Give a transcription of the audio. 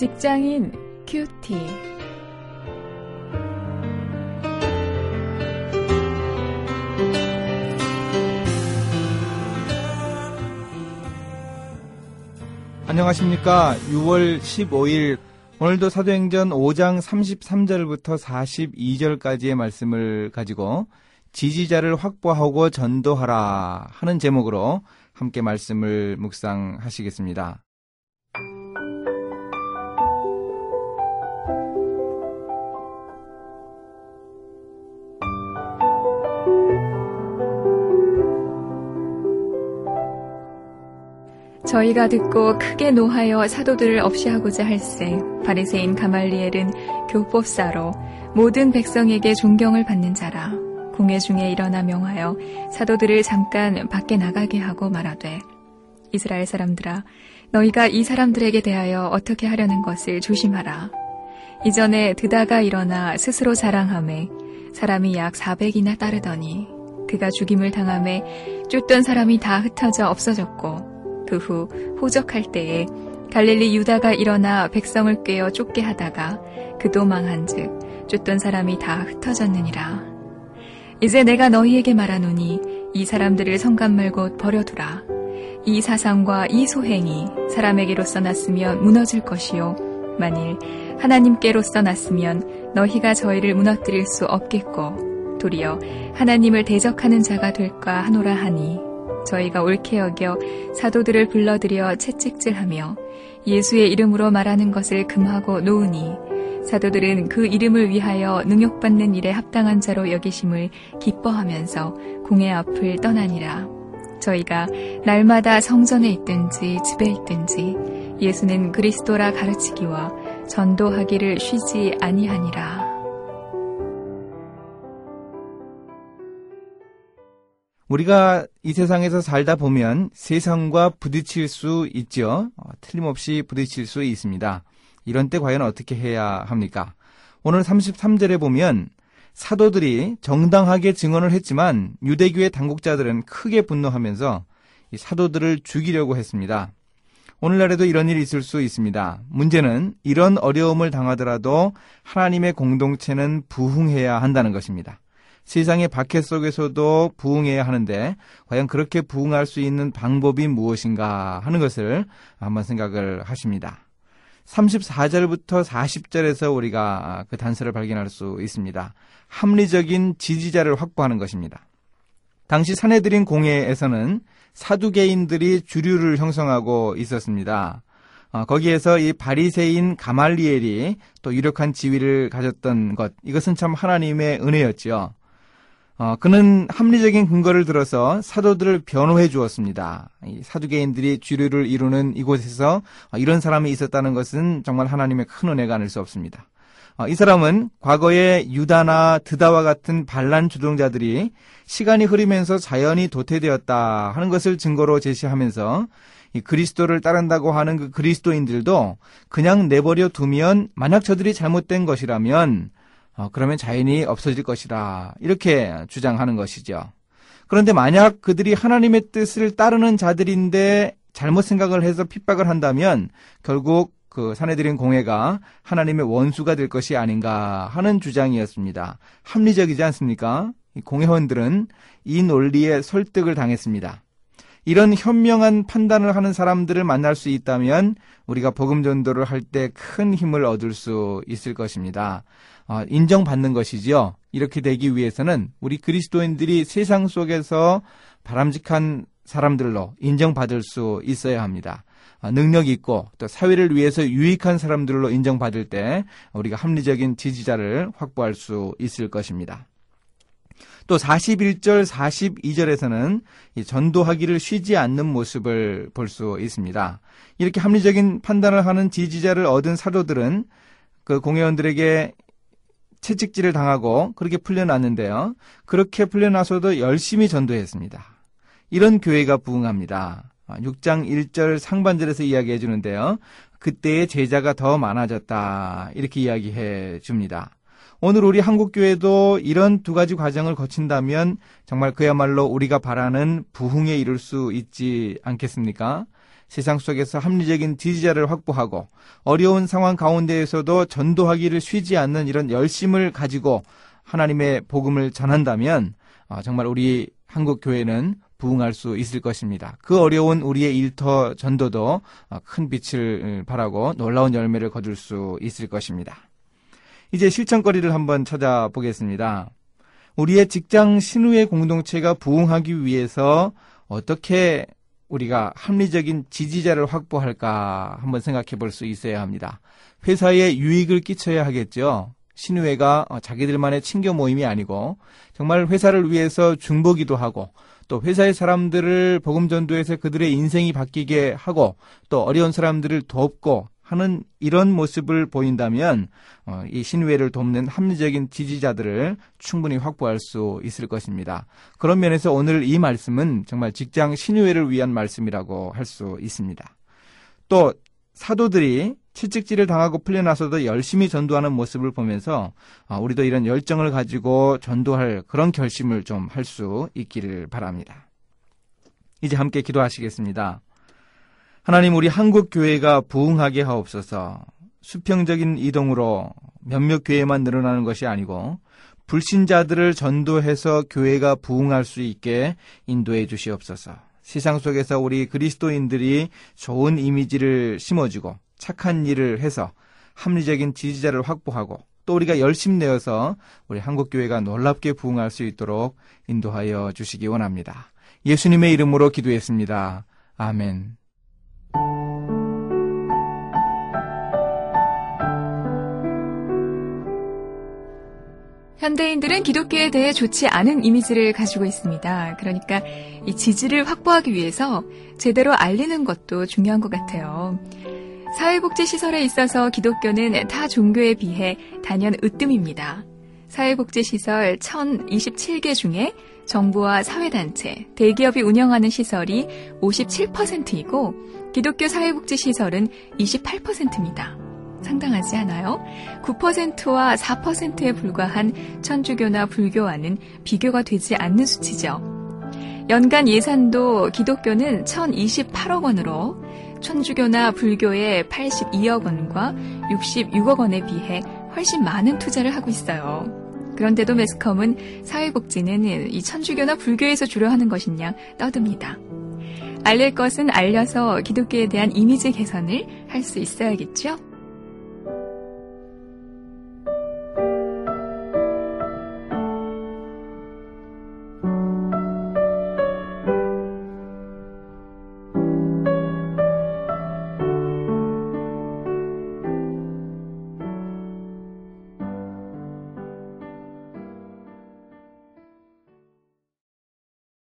직장인 큐티. 안녕하십니까. 6월 15일 오늘도 사도행전 5장 33절부터 42절까지의 말씀을 가지고 지지자를 확보하고 전도하라 하는 제목으로 함께 말씀을 묵상하시겠습니다. 저희가 듣고 크게 노하여 사도들을 없이 하고자 할세 바리새인 가말리엘은 교법사로 모든 백성에게 존경을 받는 자라 공회 중에 일어나 명하여 사도들을 잠깐 밖에 나가게 하고 말하되 이스라엘 사람들아 너희가 이 사람들에게 대하여 어떻게 하려는 것을 조심하라. 이전에 드다가 일어나 스스로 자랑함에 사람이 약 400이나 따르더니 그가 죽임을 당함에 쫓던 사람이 다 흩어져 없어졌고 그 후 호적할 때에 갈릴리 유다가 일어나 백성을 꿰어 쫓게 하다가 그도 망한즉 쫓던 사람이 다 흩어졌느니라. 이제 내가 너희에게 말하노니 이 사람들을 성감 말고 버려두라. 이 사상과 이 소행이 사람에게로서 났으면 무너질 것이요. 만일 하나님께로서 났으면 너희가 저희를 무너뜨릴 수 없겠고 도리어 하나님을 대적하는 자가 될까 하노라 하니 저희가 옳게 여겨 사도들을 불러들여 채찍질하며 예수의 이름으로 말하는 것을 금하고 놓으니 사도들은 그 이름을 위하여 능욕받는 일에 합당한 자로 여기심을 기뻐하면서 공회 앞을 떠나니라. 저희가 날마다 성전에 있든지 집에 있든지 예수는 그리스도라 가르치기와 전도하기를 쉬지 아니하니라. 우리가 이 세상에서 살다 보면 세상과 부딪힐 수 있죠. 어, 틀림없이 부딪힐 수 있습니다. 이런 때 과연 어떻게 해야 합니까? 오늘 33절에 보면 사도들이 정당하게 증언을 했지만 유대교의 당국자들은 크게 분노하면서 사도들을 죽이려고 했습니다. 오늘날에도 이런 일이 있을 수 있습니다. 문제는 이런 어려움을 당하더라도 하나님의 공동체는 부흥해야 한다는 것입니다. 세상의 박해 속에서도 부흥해야 하는데 과연 그렇게 부흥할 수 있는 방법이 무엇인가 하는 것을 한번 생각을 하십니다. 34절부터 40절에서 우리가 그 단서를 발견할 수 있습니다. 합리적인 지지자를 확보하는 것입니다. 당시 사내들인 공회에서는 사두개인들이 주류를 형성하고 있었습니다. 어, 거기에서 이 바리새인 가말리엘이 또 유력한 지위를 가졌던 것 이것은 참 하나님의 은혜였지요. 어, 그는 합리적인 근거를 들어서 사도들을 변호해 주었습니다. 사두개인들이 주류를 이루는 이곳에서 어, 이런 사람이 있었다는 것은 정말 하나님의 큰 은혜가 아닐 수 없습니다. 어, 이 사람은 과거에 유다나 드다와 같은 반란 주동자들이 시간이 흐르면서 자연이 도태되었다 하는 것을 증거로 제시하면서 그리스도를 따른다고 하는 그 그리스도인들도 그냥 내버려 두면 만약 저들이 잘못된 것이라면 어, 그러면 자연이 없어질 것이라 이렇게 주장하는 것이죠. 그런데 만약 그들이 하나님의 뜻을 따르는 자들인데 잘못 생각을 해서 핍박을 한다면 결국 그 사내들인 공회가 하나님의 원수가 될 것이 아닌가 하는 주장이었습니다. 합리적이지 않습니까? 공회원들은 이 논리에 설득을 당했습니다. 이런 현명한 판단을 하는 사람들을 만날 수 있다면 우리가 복음 전도를 할 때 큰 힘을 얻을 수 있을 것입니다. 어, 인정받는 것이지요. 이렇게 되기 위해서는 우리 그리스도인들이 세상 속에서 바람직한 사람들로 인정받을 수 있어야 합니다. 어, 능력 있고 또 사회를 위해서 유익한 사람들로 인정받을 때 우리가 합리적인 지지자를 확보할 수 있을 것입니다. 또 41절, 42절에서는 전도하기를 쉬지 않는 모습을 볼 수 있습니다. 이렇게 합리적인 판단을 하는 지지자를 얻은 사도들은 그 공회원들에게 채찍질을 당하고 그렇게 풀려났는데요. 그렇게 풀려나서도 열심히 전도했습니다. 이런 교회가 부흥합니다. 6장 1절 상반절에서 이야기해 주는데요. 그때의 제자가 더 많아졌다. 이렇게 이야기해 줍니다. 오늘 우리 한국교회도 이런 두 가지 과정을 거친다면 정말 그야말로 우리가 바라는 부흥에 이룰 수 있지 않겠습니까? 세상 속에서 합리적인 지지자를 확보하고 어려운 상황 가운데에서도 전도하기를 쉬지 않는 이런 열심을 가지고 하나님의 복음을 전한다면 어, 정말 우리 한국 교회는 부흥할 수 있을 것입니다. 그 어려운 우리의 일터 전도도 어, 큰 빛을 발하고 놀라운 열매를 거둘 수 있을 것입니다. 이제 실천거리를 한번 찾아보겠습니다. 우리의 직장 신우의 공동체가 부흥하기 위해서 어떻게 우리가 합리적인 지지자를 확보할까 한번 생각해 볼 수 있어야 합니다. 회사에 유익을 끼쳐야 하겠죠. 신우회가 자기들만의 친교 모임이 아니고 정말 회사를 위해서 중보기도 하고 또 회사의 사람들을 복음 전도에서 그들의 인생이 바뀌게 하고 또 어려운 사람들을 돕고 하는 이런 모습을 보인다면 어, 이 신회를 돕는 합리적인 지지자들을 충분히 확보할 수 있을 것입니다. 그런 면에서 오늘 이 말씀은 정말 직장 신회를 위한 말씀이라고 할 수 있습니다. 또 사도들이 채찍질을 당하고 풀려나서도 열심히 전도하는 모습을 보면서 어, 우리도 이런 열정을 가지고 전도할 그런 결심을 좀 할 수 있기를 바랍니다. 이제 함께 기도하시겠습니다. 하나님 우리 한국 교회가 부흥하게 하옵소서. 수평적인 이동으로 몇몇 교회만 늘어나는 것이 아니고 불신자들을 전도해서 교회가 부흥할 수 있게 인도해 주시옵소서. 세상 속에서 우리 그리스도인들이 좋은 이미지를 심어주고 착한 일을 해서 합리적인 지지자를 확보하고 또 우리가 열심 내어서 우리 한국교회가 놀랍게 부흥할 수 있도록 인도하여 주시기 원합니다. 예수님의 이름으로 기도했습니다. 아멘. 현대인들은 기독교에 대해 좋지 않은 이미지를 가지고 있습니다. 그러니까 이 지지를 확보하기 위해서 제대로 알리는 것도 중요한 것 같아요. 사회복지시설에 있어서 기독교는 타 종교에 비해 단연 으뜸입니다. 사회복지시설 1027개 중에 정부와 사회단체, 대기업이 운영하는 시설이 57%이고 기독교 사회복지시설은 28%입니다. 상당하지 않아요? 9%와 4%에 불과한 천주교나 불교와는 비교가 되지 않는 수치죠. 연간 예산도 기독교는 1028억 원으로 천주교나 불교의 82억 원과 66억 원에 비해 훨씬 많은 투자를 하고 있어요. 그런데도 매스컴은 사회복지는 이 천주교나 불교에서 주로 하는 것이냐 떠듭니다. 알릴 것은 알려서 기독교에 대한 이미지 개선을 할 수 있어야겠죠?